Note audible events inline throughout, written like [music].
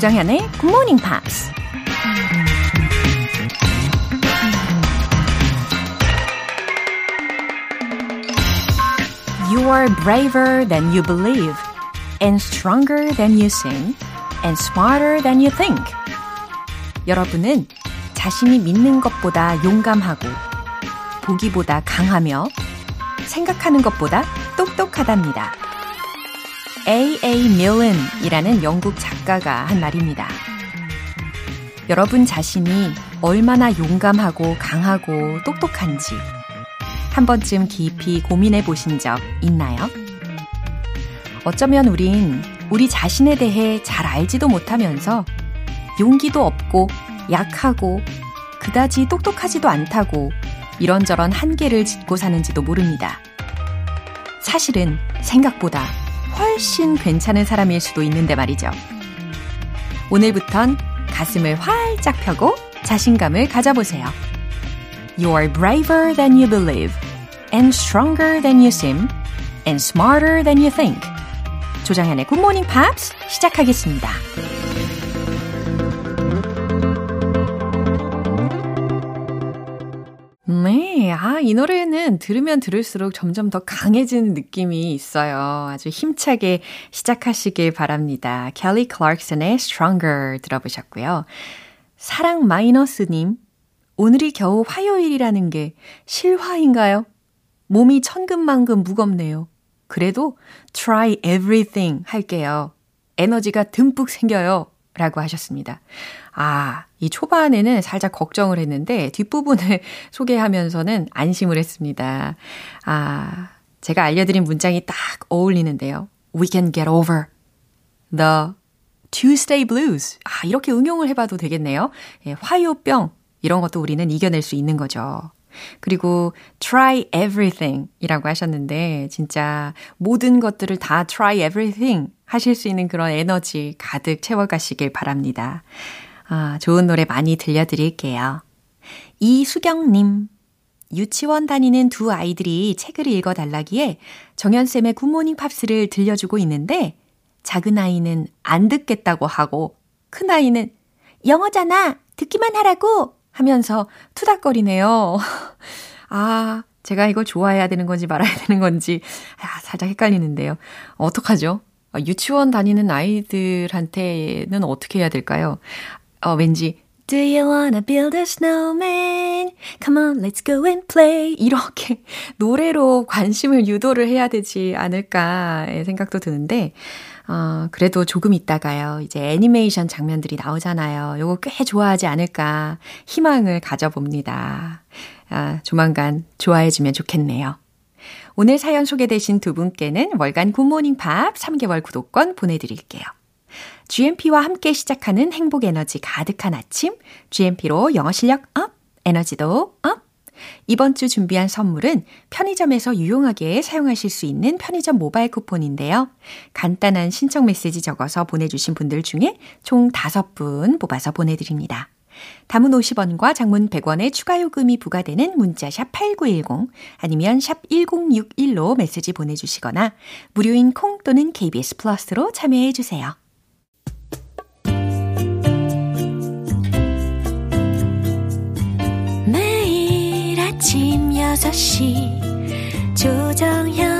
조정현의 Good Morning Pops. You are braver than you believe, and stronger than you seem, and smarter than you think. 여러분은 자신이 믿는 것보다 용감하고, 보기보다 강하며, 생각하는 것보다 똑똑하답니다. A.A. 밀런이라는 영국 작가가 한 말입니다. 여러분 자신이 얼마나 용감하고 강하고 똑똑한지 한 번쯤 깊이 고민해 보신 적 있나요? 어쩌면 우린 우리 자신에 대해 잘 알지도 못하면서 용기도 없고 약하고 그다지 똑똑하지도 않다고 이런저런 한계를 짓고 사는지도 모릅니다. 사실은 생각보다 훨씬 괜찮은 사람일 수도 있는데 말이죠. 오늘부턴 가슴을 활짝 펴고 자신감을 가져보세요. You are braver than you believe, and stronger than you seem, and smarter than you think. 조장현의 Morning Pops 시작하겠습니다. 네, 아, 이 노래는 들으면 들을수록 점점 더 강해지는 느낌이 있어요. 아주 힘차게 시작하시길 바랍니다. 켈리 클락슨의 Stronger 들어보셨고요. 사랑 마이너스님, 오늘이 겨우 화요일이라는 게 실화인가요? 몸이 천근만근 무겁네요. 그래도 try everything 할게요. 에너지가 듬뿍 생겨요. 라고 하셨습니다. 아, 이 초반에는 살짝 걱정을 했는데 뒷부분을 [laughs] 소개하면서는 안심을 했습니다. 아, 제가 알려드린 문장이 딱 어울리는데요. We can get over the Tuesday blues. 아, 이렇게 응용을 해봐도 되겠네요. 예, 화요병. 이런 것도 우리는 이겨낼 수 있는 거죠. 그리고 try everything 이라고 하셨는데, 진짜 모든 것들을 다 try everything 하실 수 있는 그런 에너지 가득 채워가시길 바랍니다. 아, 좋은 노래 많이 들려드릴게요. 이수경님. 유치원 다니는 두 아이들이 책을 읽어달라기에 정연쌤의 굿모닝 팝스를 들려주고 있는데, 작은 아이는 안 듣겠다고 하고, 큰 아이는 영어잖아! 듣기만 하라고! 하면서 투닥거리네요. [laughs] 아, 제가 이걸 좋아해야 되는 건지 말아야 되는 건지, 아, 살짝 헷갈리는데요. 어떡하죠? 아, 유치원 다니는 아이들한테는 어떻게 해야 될까요? 어, 왠지 Do you wanna build a snowman? Come on, let's go and play. 이렇게 [laughs] 노래로 관심을 유도를 해야 되지 않을까의 생각도 드는데, 어, 그래도 조금 있다가요. 이제 애니메이션 장면들이 나오잖아요. 요거 꽤 좋아하지 않을까 희망을 가져봅니다. 아, 조만간 좋아해주면 좋겠네요. 오늘 사연 소개되신 두 분께는 월간 굿모닝 팝스 3개월 구독권 보내드릴게요. GMP와 함께 시작하는 행복 에너지 가득한 아침, GMP로 영어 실력 up, 에너지도 up! 이번 주 준비한 선물은 편의점에서 유용하게 사용하실 수 있는 편의점 모바일 쿠폰인데요. 간단한 신청 메시지 적어서 보내주신 분들 중에 총 5분 뽑아서 보내드립니다. 단문 50원과 장문 100원의 추가 요금이 부과되는 문자 샵8910 아니면 샵 1061로 메시지 보내주시거나 무료인 콩 또는 KBS 플러스로 참여해 주세요. 매일 아침 6시 조정현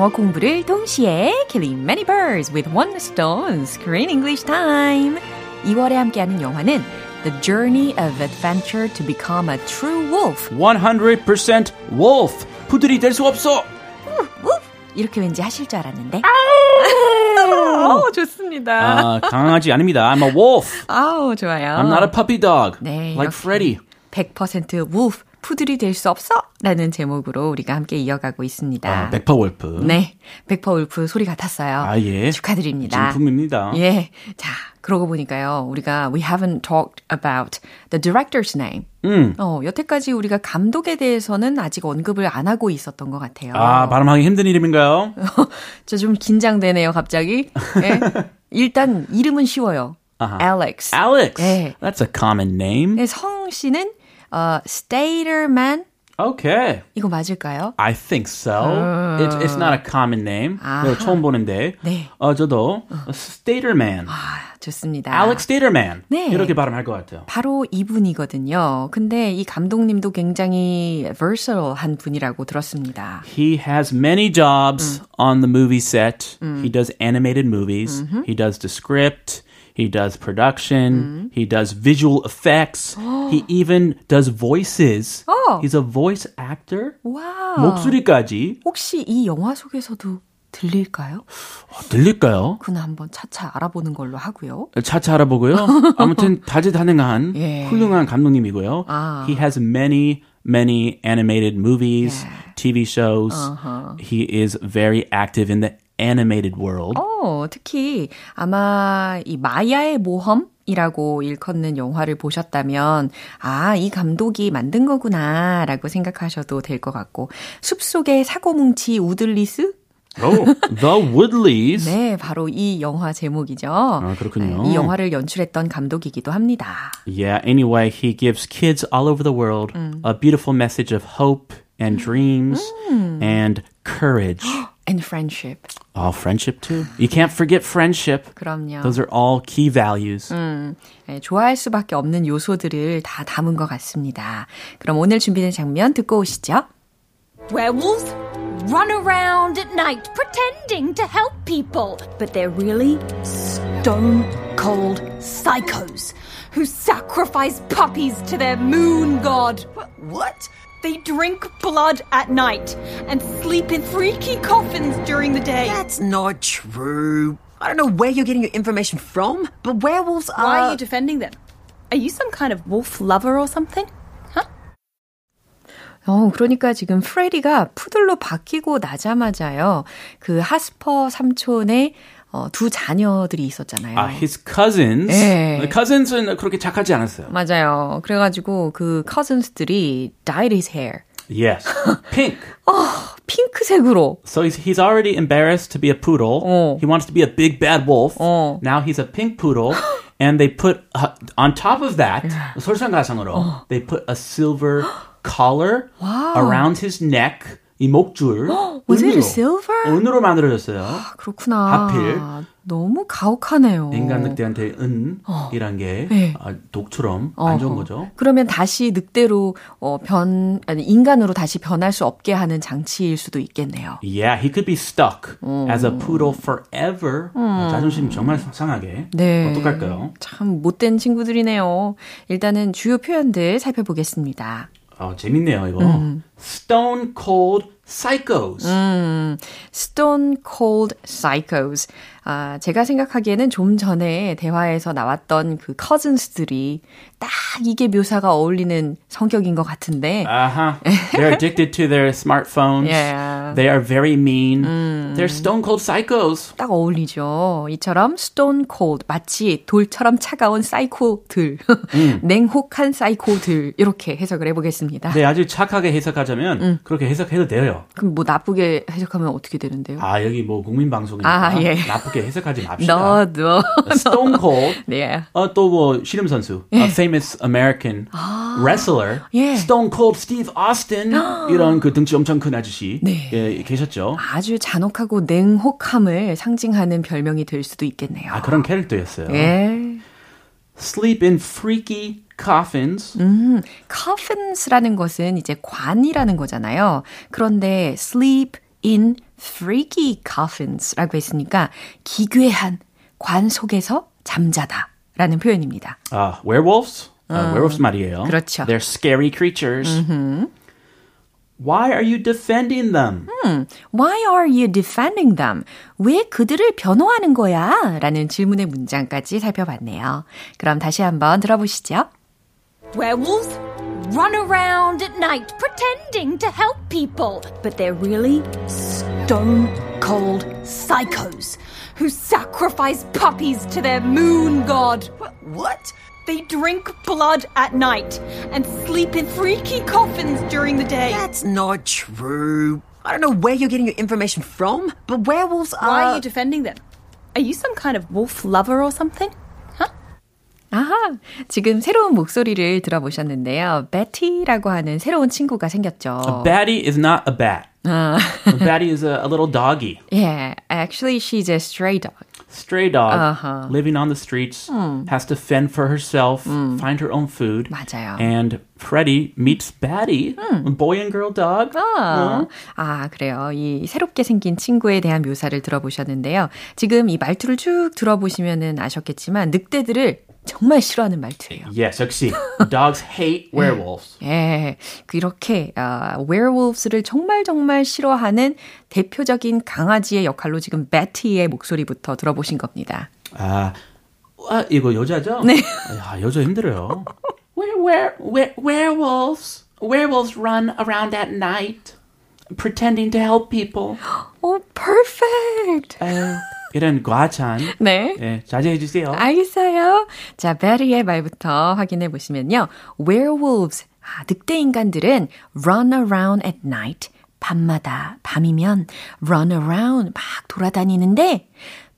영어 공부를 동시에 killing many birds with one stone. Screen English time. 2월에 함께하는 영화는 The Journey of Adventure to Become a True Wolf. 100% wolf. 푸들이 될 수 없어. 이렇게 왠지 하실 줄 알았는데. 어, [laughs] 좋습니다. 아, 강아지 아닙니다. I'm a wolf. 아우, 좋아요. I'm not a puppy dog. 네, like 역시. Freddy. 100% wolf, 푸들이 될 수 없어? 라는 제목으로 우리가 함께 이어가고 있습니다. 아, 백퍼 wolf. 네, 백퍼 울프 소리 같았어요. 아, 예. 축하드립니다. 진품입니다. 예. 자, 그러고 보니까요. 우리가 we haven't talked about the director's name. 음. 어, 여태까지 우리가 감독에 대해서는 아직 언급을 안 하고 있었던 것 같아요. 아, 발음하기 힘든 이름인가요? [laughs] 저 좀 긴장되네요, 갑자기. 예. [laughs] 일단 이름은 쉬워요. 아하. Alex. Alex. 네. That's a common name. 네, 성 씨는 어, Staterman Okay. 이거 맞을까요? I think so. It's, it's not a common name. 아하. 내가 처음 보는데. 네. 어, 저도 Staterman. 아, 좋습니다. Alex Staterman. 네. 이렇게 발음할 것 같아요. 바로 이분이거든요. 근데 이 감독님도 굉장히 versatile한 분이라고 들었습니다. He has many jobs on the movie set. He does animated movies. He does the script. He does production. He does visual effects. [gasps] he even does voices. 어. He's a voice actor. 와. 목소리까지 혹시 이 영화 속에서도 들릴까요? 어, 들릴까요? 그는 한번 차차 알아보는 걸로 하고요. 차차 알아보고요. [laughs] 아무튼 다재다능한 예. 훌륭한 감독님이고요. 아. He has many many animated movies, TV shows. He is very active in the animated world. 어, 특히 아마 이 마야의 모험 이라고 일컫는 영화를 보셨다면, 아, 이 감독이 만든 거구나, 라고 생각하셔도 될 것 같고, 숲속의 사고뭉치 우들리스? Oh, The Woodleys. 네, 바로 이 영화 제목이죠. 그렇군요. 네, 이 영화를 연출했던 감독이기도 합니다. Yeah, anyway, he gives kids all over the world a beautiful message of hope and dreams and courage. And friendship. Oh, friendship too. You can't forget friendship. 그럼요. Those are all key values. 네, 좋아할 수밖에 없는 요소들을 다 담은 것 같습니다. 그럼 오늘 준비된 장면 듣고 오시죠. Werewolves run around at night pretending to help people, but they're really stone cold psychos who sacrifice puppies to their moon god. What? They drink blood at night and sleep in freaky coffins during the day. That's not true. I don't know where you're getting your information from, but werewolves are. Why are you defending them? Are you some kind of wolf lover or something? Huh? 어, 그러니까 지금 프레디가 푸들로 바뀌고 나자마자요. 그 하스퍼 삼촌의 어, 두 자녀들이 있었잖아요. Uh, his cousins. 예. Cousins은 그렇게 착하지 않았어요. 맞아요. 그래가지고 그 cousins들이 dyed his hair. Yes. Pink. [laughs] 핑크색으로. So he's, he's already embarrassed to be a poodle. 어. He wants to be a big bad wolf. 어. Now he's a pink poodle. [laughs] and they put, uh, on top of that, 설상가상으로, they put a silver collar around his neck. 이 목줄. [gasps] Was it silver? 은으로 만들어졌어요. 그렇구나. 하필. 너무 가혹하네요. 인간 늑대한테 은이란 게 네. 아, 독처럼 안 좋은. 거죠. 그러면 다시 늑대로 어, 변 아니 인간으로 다시 변할 수 없게 하는 장치일 수도 있겠네요. Yeah, he could be stuck as a poodle forever. 아, 자존심 정말 상하게. 네. 어떡할까요? 참 못된 친구들이네요. 일단은 주요 표현들 살펴보겠습니다. 아, 재밌네요, 이거. Stone cold psychos. Stone Cold Psychos. 아, 제가 생각하기에는 좀 전에 대화에서 나왔던 그 cousins들이 딱 이게 묘사가 어울리는 성격인 것 같은데. Uh-huh. They're addicted to their smartphones. Yeah. They are very mean. They're stone cold psychos. 딱 어울리죠. 이처럼 stone cold, 마치 돌처럼 차가운 사이코들, 냉혹한 사이코들, 이렇게 해석을 해보겠습니다. 네, 아주 착하게 해석하자면 그렇게 해석해도 돼요. 그럼 뭐 나쁘게 해석하면 어떻게 되는데요? 아, 여기 뭐 국민 방송이니까 아, 예. 나쁘게 해석하지 [laughs] 맙시다. 너, 너. Stone cold. [laughs] 네. 어, 또뭐 씨름 선수, a famous American wrestler, 예. Stone Cold Steve Austin [gasps] 이런 그 등치 엄청 큰 아저씨 네. 예, 계셨죠. 아주 잔혹하고 냉혹함을 상징하는 별명이 될 수도 있겠네요. 아 그런 캐릭터였어요. 예. Sleep in freaky coffins. coffins라는 것은 이제 관이라는 거잖아요. 그런데 sleep in freaky coffins라고 했으니까 기괴한 관 속에서 잠자다라는 표현입니다. 아 werewolves. 아, werewolves 말이에요. 그렇죠. They're scary creatures. Why are you defending them? Why are you defending them? 왜 그들을 변호하는 거야? 라는 질문의 문장까지 살펴봤네요. 그럼 다시 한번 들어보시죠. Werewolves run around at night pretending to help people, but they're really stone cold psychos who sacrifice puppies to their moon god. What? They drink blood at night and sleep in freaky coffins during the day. That's not true. I don't know where you're getting your information from, but werewolves are. Why are you defending them? Are you some kind of wolf lover or something? Huh? 아하, 지금 새로운 목소리를 들어보셨는데요. 베티라고 하는 새로운 친구가 생겼죠. A baddie is not a bat. a baddie is a, a little doggy. [laughs] Yeah, actually she's a stray dog. Stray dog living on the streets, has to fend for herself, find her own food. 맞아요. And Freddy meets Batty, boy and girl dog. 아, 아, 그래요. 이 새롭게 생긴 친구에 대한 묘사를 들어보셨는데요. 지금 이 말투를 쭉 들어보시면은 아셨겠지만 늑대들을 정말 싫어하는 말투예요. Yes, 역시 dogs hate werewolves. 예, 그렇게 아, werewolves를 정말 정말 싫어하는 대표적인 강아지의 역할로 지금 베티의 목소리부터 들어보신 겁니다. 아, 아 이거 여자죠? 네. 야, 여자 힘들어요. where, where, where, werewolves. Werewolves run around at night, pretending to help people. 오, perfect. 아유, 이런 과찬. 네. 예, 자제해 주세요. 알겠어요. 자, 베리의 말부터 확인해 보시면요. Werewolves, 아, 늑대 인간들은 run around at night. 밤마다, 밤이면 run around, 막 돌아다니는데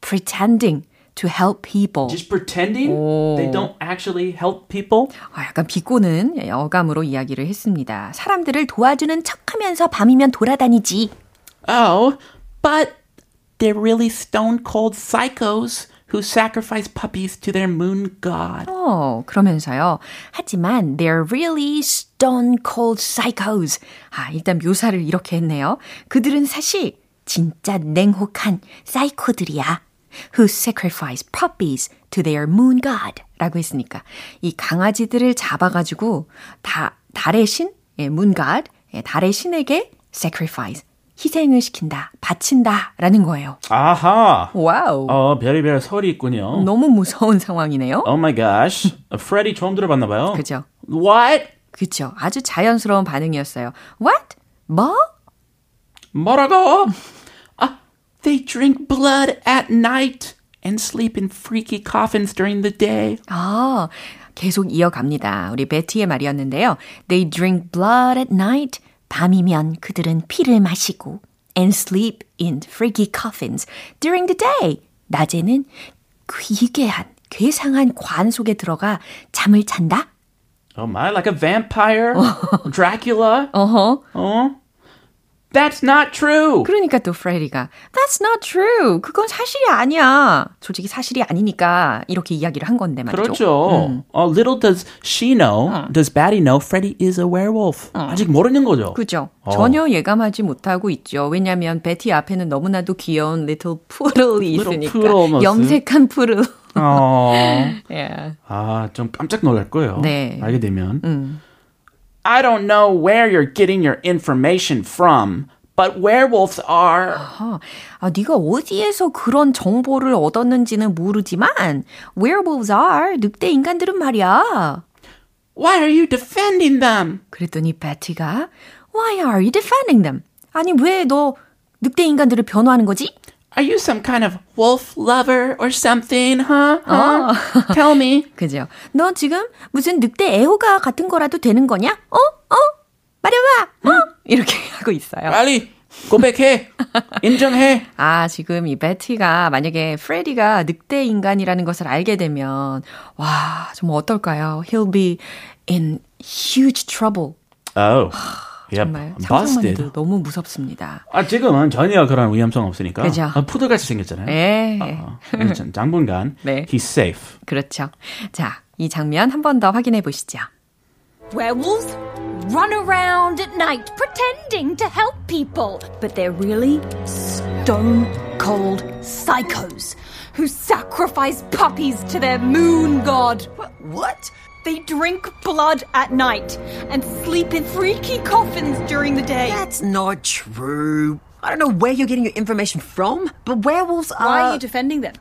pretending to help people. Just pretending they don't actually help people. 아, 약간 비꼬는 어감으로 이야기를 했습니다. 사람들을 도와주는 척하면서 밤이면 돌아다니지. Oh, but they're really stone cold psychos who sacrifice puppies to their moon god. 어, 그러면서요. 하지만 they're really stone cold psychos. 아, 일단 묘사를 이렇게 했네요. 그들은 사실 진짜 냉혹한 사이코들이야. Who sacrifice puppies to their moon god. 라고 했으니까. 이 강아지들을 잡아가지고 다, 달의 신, 예, moon god, 예, 달의 신에게 sacrifice. 희생을 시킨다, 바친다, 라는 거예요. 아하. Wow. 어, 별의별 설이 있군요. 너무 무서운 상황이네요. Oh my gosh. 프레디 처음 들어봤나 봐요. 그죠? What? 그쵸. 아주 자연스러운 반응이었어요. What? 뭐? 뭐라고? 아, they drink blood at night and sleep in freaky coffins during the day. 아, 계속 이어갑니다. 우리 베티의 말이었는데요. They drink blood at night. 밤이면 그들은 피를 마시고 and sleep in freaky coffins during the day. 낮에는 귀괴한, 괴상한 관 속에 들어가 잠을 잔다. Oh my, like a vampire? Dracula? 어허. 어? That's not true. 그러니까 또 프레디가 That's not true. 그건 사실이 아니야. 솔직히 사실이 아니니까 이렇게 이야기를 한 건데 말이죠. 그렇죠. Uh, little does she know, does Batty know, Freddy is a werewolf. 아직 모르는 거죠. 그죠. 전혀 예감하지 못하고 있죠. 왜냐하면 베티 앞에는 너무나도 귀여운 little poodle이 Little 있으니까. 모습. 염색한 푸르. 어. [laughs] 예. 아, 좀 깜짝 놀랄 거예요. 네. 알게 되면. I don't know where you're getting your information from, but werewolves are. 아, 아, 네가 어디에서 그런 정보를 얻었는지는 모르지만 werewolves are 늑대 인간들은 말이야. Why are you defending them? 그랬더니 베티가 Why are you defending them? 아니 왜 너 늑대 인간들을 변호하는 거지? Are you some kind of wolf lover or something, huh? huh? Tell me. [laughs] 그죠? 너 지금 무슨 늑대 애호가 같은 거라도 되는 거냐? 어? 어? 말해봐! 어? 이렇게 [laughs] 하고 있어요. 빨리 고백해. [laughs] 인정해. 아, 지금 이 베티가 만약에 프레디가 늑대 인간이라는 것을 알게 되면, 와, 정말 어떨까요? He'll be in huge trouble. Oh. Yep. 정말 상상만. 해도 너무 무섭습니다. 아, 지금은 전혀 그런 위험성 없으니까. 그죠. 아, 푸들같이 생겼잖아요. 예. 어, 장- 장분간. 네. He's safe. 그렇죠. 자, 이 장면 한 번 더 확인해 보시죠. Werewolves run around at night pretending to help people, but they're really stone cold psychos who sacrifice puppies to their moon god. What? They drink blood at night and sleep in freaky coffins during the day. That's not true. I don't know where you're getting your information from, but werewolves are. Why are you defending them?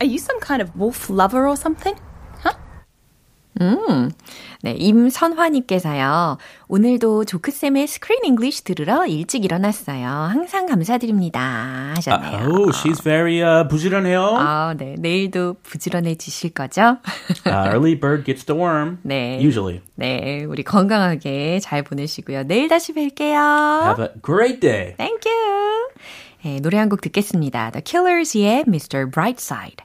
Are you some kind of wolf lover or something? 음, 네, 임선화님께서요. 오늘도 조쌤의 Screen English 들으러 일찍 일어났어요. 항상 감사드립니다. 하셨네요. Oh, she's very uh, 부지런해요. 아, 네. 내일도 부지런해지실 거죠? Uh, [laughs] early bird gets the worm. 네. Usually. 네, 우리 건강하게 잘 보내시고요. 내일 다시 뵐게요. Have a great day. Thank you. 네, 노래 한 곡 듣겠습니다. The Killers의 Mr. Brightside.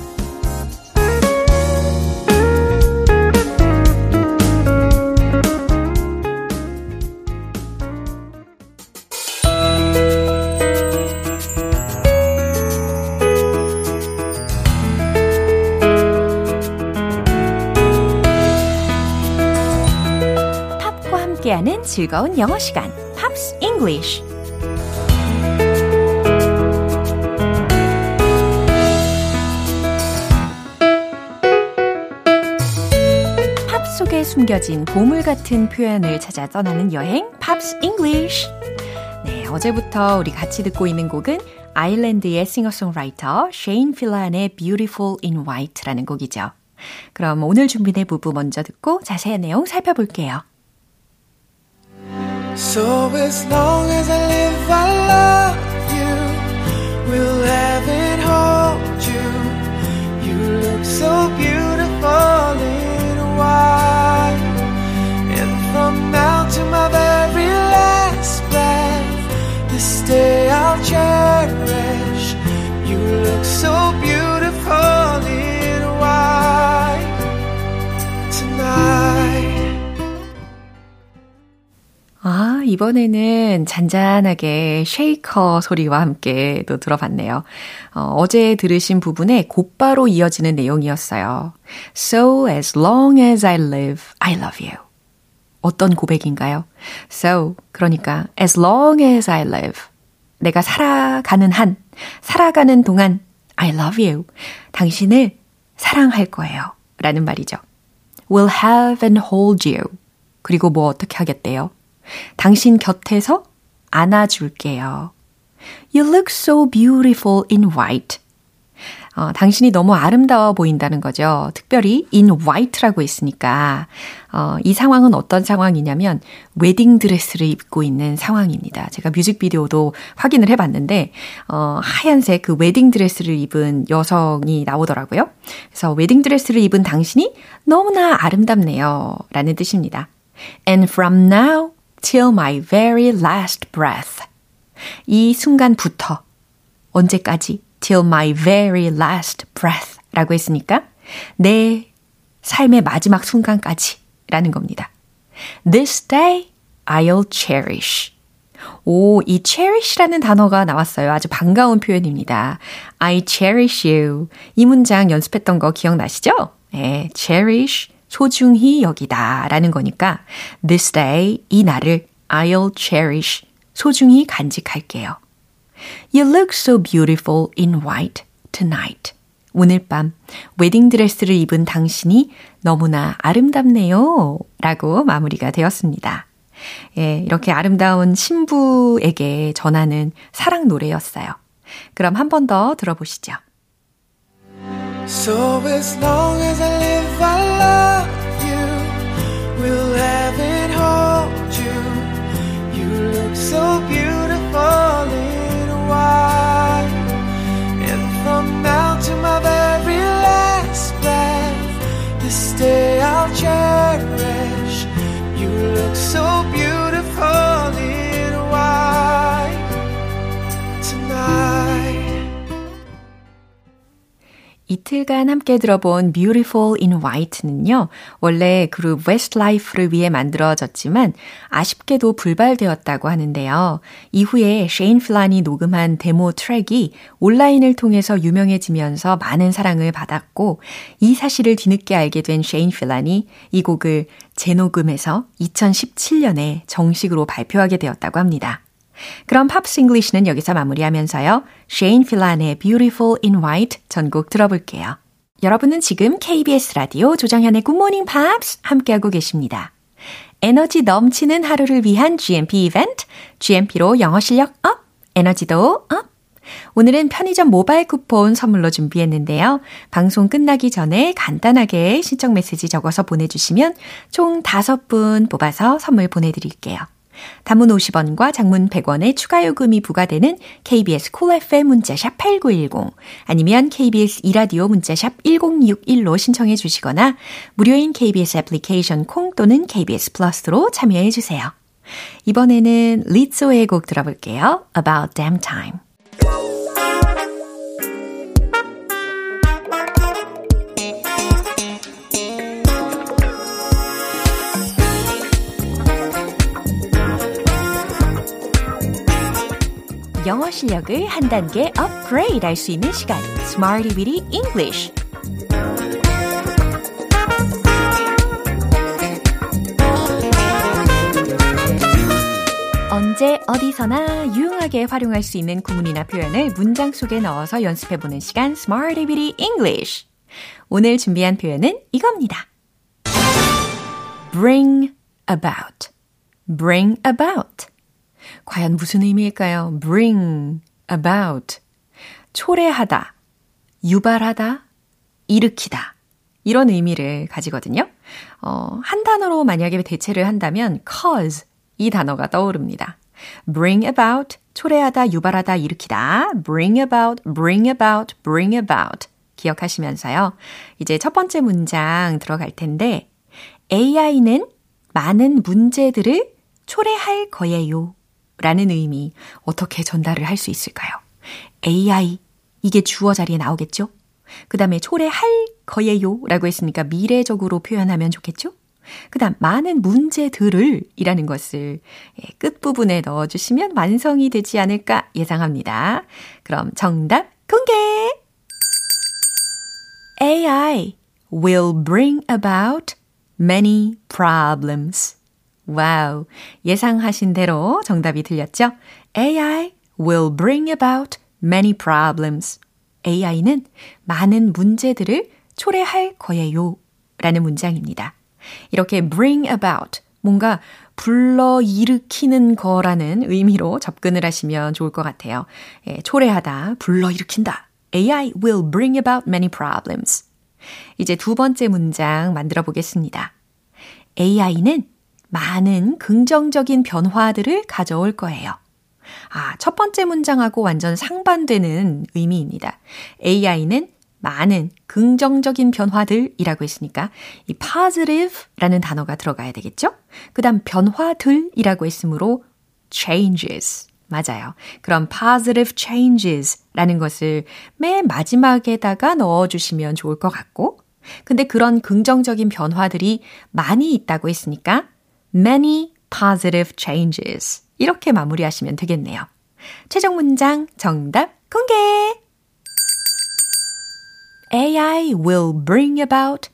함께하는 즐거운 영어 시간, Pops English. 팝 속에 숨겨진 보물 같은 표현을 찾아 떠나는 여행, Pops English. 네, 어제부터 우리 같이 듣고 있는 곡은 아일랜드의 싱어송라이터 셰인 필란의 Beautiful in White라는 곡이죠. 그럼 오늘 준비된 부분 먼저 듣고 자세한 내용 살펴볼게요. So as long as I live, I love 이번에는 잔잔하게 쉐이커 소리와 함께 또 들어봤네요. 어, 제 들으신 부분에 곧바로 이어지는 내용이었어요. So as long as I live, I love you. 어떤 고백인가요? So, 그러니까 as long as I live. 내가 살아가는 한, 살아가는 동안 I love you. 당신을 사랑할 거예요. 라는 말이죠. will have and hold you. 그리고 뭐 어떻게 하겠대요? 당신 곁에서 안아줄게요. You look so beautiful in white. 어, 당신이 너무 아름다워 보인다는 거죠. 특별히 in white라고 있으니까 어, 이 상황은 어떤 상황이냐면 웨딩 드레스를 입고 있는 상황입니다. 제가 뮤직비디오도 확인을 해봤는데 어, 하얀색 그 웨딩 드레스를 입은 여성이 나오더라고요. 그래서 웨딩 드레스를 입은 당신이 너무나 아름답네요. 라는 뜻입니다. And from now till my very last breath. 이 순간부터 언제까지 till my very last breath 라고 했으니까 내 삶의 마지막 순간까지 라는 겁니다. This day I'll cherish. 오, 이 cherish라는 단어가 나왔어요. 아주 반가운 표현입니다. I cherish you. 이 문장 연습했던 거 기억나시죠? 네, cherish, 소중히 여기다 라는 거니까 this day, 이 날을 I'll cherish, 소중히 간직할게요. You look so beautiful in white tonight. 오늘 밤 웨딩 드레스를 입은 당신이 너무나 아름답네요. 라고 마무리가 되었습니다. 예, 이렇게 아름다운 신부에게 전하는 사랑 노래였어요. 그럼 한 번 더 들어보시죠. So as long as I live, I love you. Will heaven hold you? You look so beautiful in white. And from now to my very last breath, this day I'll cherish. You look so beautiful 이틀간 함께 들어본 Beautiful in White는요, 원래 그룹 Westlife를 위해 만들어졌지만 아쉽게도 불발되었다고 하는데요. 이후에 셰인 필란이 녹음한 데모 트랙이 온라인을 통해서 유명해지면서 많은 사랑을 받았고, 이 사실을 뒤늦게 알게 된 셰인 필란이 이 곡을 재녹음해서 2017년에 정식으로 발표하게 되었다고 합니다. 그럼 Pops English는 여기서 마무리하면서요. 셰인 필란의 Beautiful in White 전곡 들어볼게요. 여러분은 지금 KBS 라디오 조정현의 굿모닝 팝스 함께하고 계십니다. 에너지 넘치는 하루를 위한 GMP 이벤트, GMP로 영어 실력 up, 에너지도 up. 오늘은 편의점 모바일 쿠폰 선물로 준비했는데요. 방송 끝나기 전에 간단하게 신청 메시지 적어서 보내주시면 총 5분 뽑아서 선물 보내드릴게요. 단문 50원과 장문 100원의 추가 요금이 부과되는 KBS 콜 cool FM 문자샵 8910 아니면 KBS 이라디오 문자샵 1061로 신청해 주시거나 무료인 KBS 애플리케이션 콩 또는 KBS 플러스로 참여해 주세요. 이번에는 리츠오의 곡 들어볼게요. About Damn Time. 영어 실력을 한 단계 업그레이드 할 수 있는 시간. Smarty Weedy English. 언제 어디서나 유용하게 활용할 수 있는 구문이나 표현을 문장 속에 넣어서 연습해보는 시간 Smarty Weedy English. 오늘 준비한 표현은 이겁니다. bring about. Bring about 과연 무슨 의미일까요? bring about. 초래하다, 유발하다, 일으키다. 이런 의미를 가지거든요. 어, 한 단어로 만약에 대체를 한다면 cause 이 단어가 떠오릅니다. bring about, 초래하다, 유발하다, 일으키다. bring about, bring about, bring about. 기억하시면서요. 이제 첫 번째 문장 들어갈 텐데 AI는 많은 문제들을 초래할 거예요. 라는 의미 어떻게 전달을 할 수 있을까요? AI 이게 주어 자리에 나오겠죠? 그 다음에 초래할 거예요 라고 했으니까 미래적으로 표현하면 좋겠죠? 그 다음 많은 문제들을 이라는 것을 끝부분에 넣어주시면 완성이 되지 않을까 예상합니다. 그럼 정답 공개! AI will bring about many problems. 와우. 예상하신 대로 정답이 들렸죠? AI will bring about many problems. AI는 많은 문제들을 초래할 거예요. 라는 문장입니다. 이렇게 bring about, 뭔가 불러 일으키는 거라는 의미로 접근을 하시면 좋을 것 같아요. 예, 초래하다, 불러 일으킨다. AI will bring about many problems. 이제 두 번째 문장 만들어 보겠습니다. AI는 많은 긍정적인 변화들을 가져올 거예요. 아, 첫 번째 문장하고 완전 상반되는 의미입니다. AI는 많은 긍정적인 변화들이라고 했으니까 이 positive라는 단어가 들어가야 되겠죠? 그 다음 변화들이라고 했으므로 changes. 맞아요. 그럼 positive changes라는 것을 맨 마지막에다가 넣어 주시면 좋을 것 같고, 근데 그런 긍정적인 변화들이 많이 있다고 했으니까 many positive changes. 이렇게 마무리하시면 되겠네요. 최종 문장 정답 공개! AI will bring about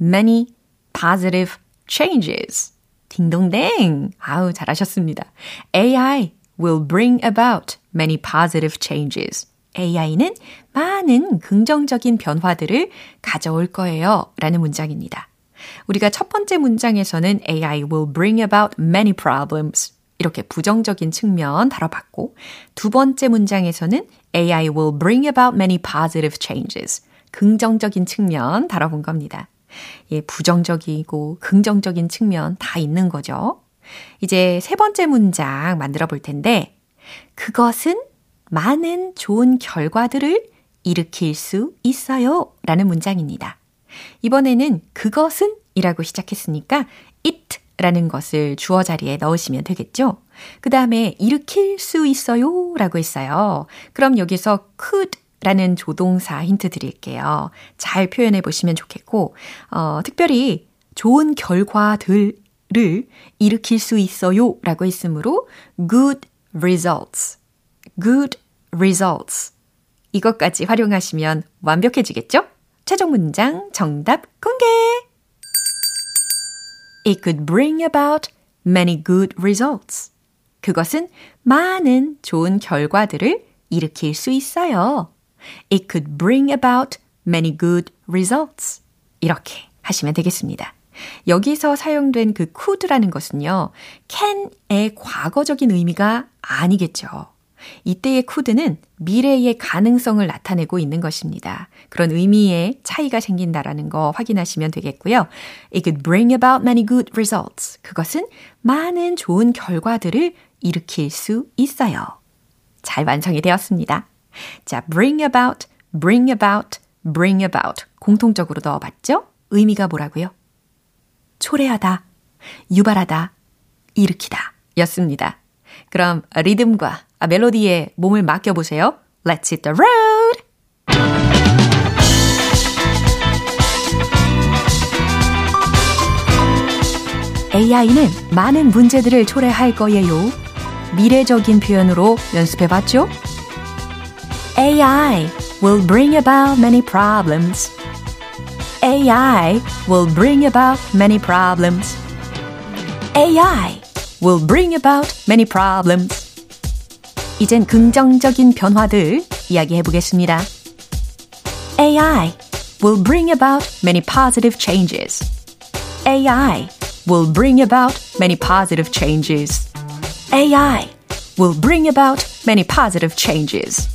many positive changes. 딩동댕! 아우, 잘하셨습니다. AI will bring about many positive changes. AI는 많은 긍정적인 변화들을 가져올 거예요. 라는 문장입니다. 우리가 첫 번째 문장에서는 AI will bring about many problems. 이렇게 부정적인 측면 다뤄봤고, 두 번째 문장에서는 AI will bring about many positive changes. 긍정적인 측면 다뤄본 겁니다. 예, 부정적이고 긍정적인 측면 다 있는 거죠. 이제 세 번째 문장 만들어 볼 텐데, 그것은 많은 좋은 결과들을 일으킬 수 있어요. 라는 문장입니다. 이번에는 그것은 이라고 시작했으니까 it 라는 것을 주어 자리에 넣으시면 되겠죠? 그 다음에 일으킬 수 있어요 라고 했어요. 그럼 여기서 could 라는 조동사 힌트 드릴게요. 잘 표현해 보시면 좋겠고, 어, 특별히 좋은 결과들을 일으킬 수 있어요 라고 했으므로 good results, good results 이것까지 활용하시면 완벽해지겠죠? 최종 문장 정답 공개! It could bring about many good results. 그것은 많은 좋은 결과들을 일으킬 수 있어요. It could bring about many good results. 이렇게 하시면 되겠습니다. 여기서 사용된 그 could라는 것은요, can의 과거적인 의미가 아니겠죠. 이때의 could는 미래의 가능성을 나타내고 있는 것입니다. 그런 의미의 차이가 생긴다라는 거 확인하시면 되겠고요. It could bring about many good results. 그것은 많은 좋은 결과들을 일으킬 수 있어요. 잘 완성이 되었습니다. 자, bring about, bring about, bring about. 공통적으로 넣어봤죠? 의미가 뭐라고요? 초래하다, 유발하다, 일으키다 였습니다. 그럼 리듬과 멜로디에 몸을 맡겨보세요. Let's hit the road! AI는 많은 문제들을 초래할 거예요. 미래적인 표현으로 연습해봤죠? AI will bring about many problems. AI will bring about many problems. AI will bring about many problems. 이젠 긍정적인 변화들 이야기해 보겠습니다. AI will bring about many positive changes. AI will bring about many positive changes. AI will bring about many positive changes.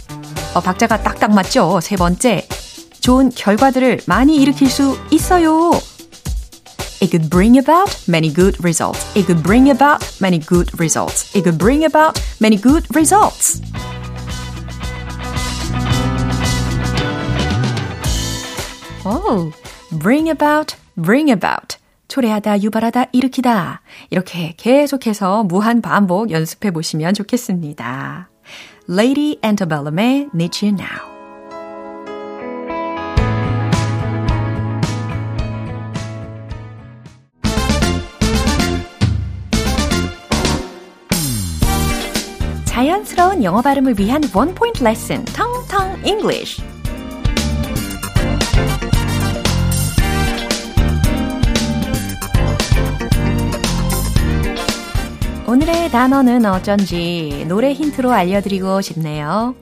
어, 박자가 딱딱 맞죠? 세 번째. 좋은 결과들을 많이 일으킬 수 있어요. It could bring about many good results. It could bring about many good results. It could bring about many good results. Oh, bring about, bring about. 초래하다, 유발하다, 일으키다. 이렇게 계속해서 무한 반복 연습해 보시면 좋겠습니다. Lady Antebellum의 Need You Now. 자연스러운 영어 발음을 위한 원 포인트 레슨, 텅텅 English. 오늘의 단어는 어쩐지 노래 힌트로 알려드리고 싶네요.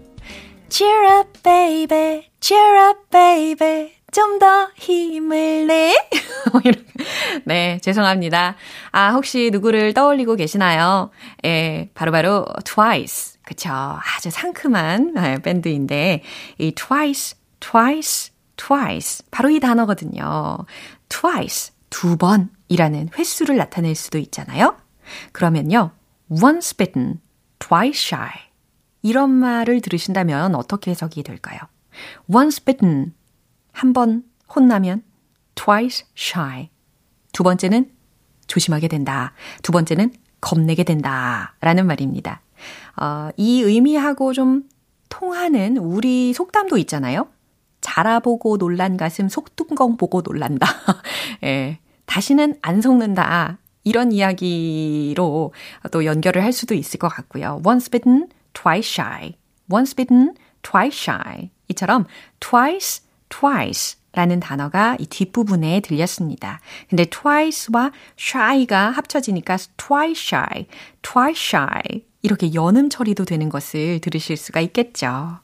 Cheer up, baby. Cheer up, baby. 좀 더 힘을 내. [laughs] 네, 죄송합니다. 아, 혹시 누구를 떠올리고 계시나요? 예, 바로바로 바로 Twice. 그쵸. 아주 상큼한 밴드인데, 이 Twice, Twice, Twice. 바로 이 단어거든요. Twice. 두 번이라는 횟수를 나타낼 수도 있잖아요. 그러면요. once bitten, twice shy. 이런 말을 들으신다면 어떻게 해석이 될까요? once bitten, 한 번 혼나면 twice shy. 두 번째는 조심하게 된다. 두 번째는 겁내게 된다. 라는 말입니다. 어, 이 의미하고 좀 통하는 우리 속담도 있잖아요. 자라보고 놀란 가슴 속뚜껑 보고 놀란다. [laughs] 예. 다시는 안 속는다. 이런 이야기로 또 연결을 할 수도 있을 것 같고요. Once bitten, twice shy. Once bitten, twice shy. 이처럼 twice, twice 라는 단어가 이 뒷부분에 들렸습니다. 근데 twice와 shy가 합쳐지니까 twice shy, twice shy 이렇게 연음 처리도 되는 것을 들으실 수가 있겠죠.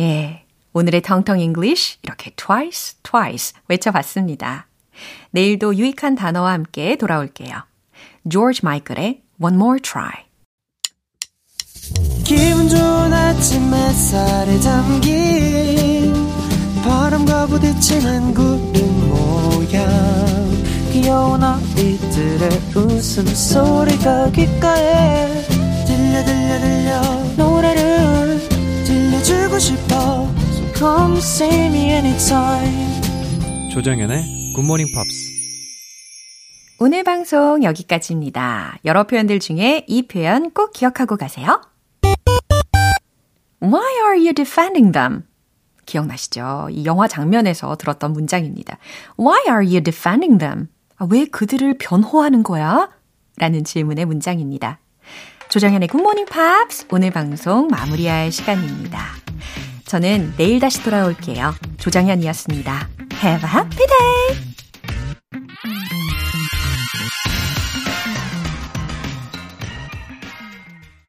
예. 오늘의 텅텅 English 이렇게 twice, twice 외쳐봤습니다. 내일도 유익한 단어와 함께 돌아올게요. 조지 마이클의 One More Try. 부딪히는 구름 모양 귀여운 아이들의 웃음소리가 귓가에 들려 들려 들려 노래를 들려주고 싶어 So come see me anytime 조정연의 굿모닝 팝스 오늘 방송 여기까지입니다. 여러 표현들 중에 이 표현 꼭 기억하고 가세요. Why are you defending them? 기억나시죠? 이 영화 장면에서 들었던 문장입니다. Why are you defending them? 아, 왜 그들을 변호하는 거야? 라는 질문의 문장입니다. 조정현의 굿모닝 팝스 오늘 방송 마무리할 시간입니다. 저는 내일 다시 돌아올게요. 조정현이었습니다. Have a happy day!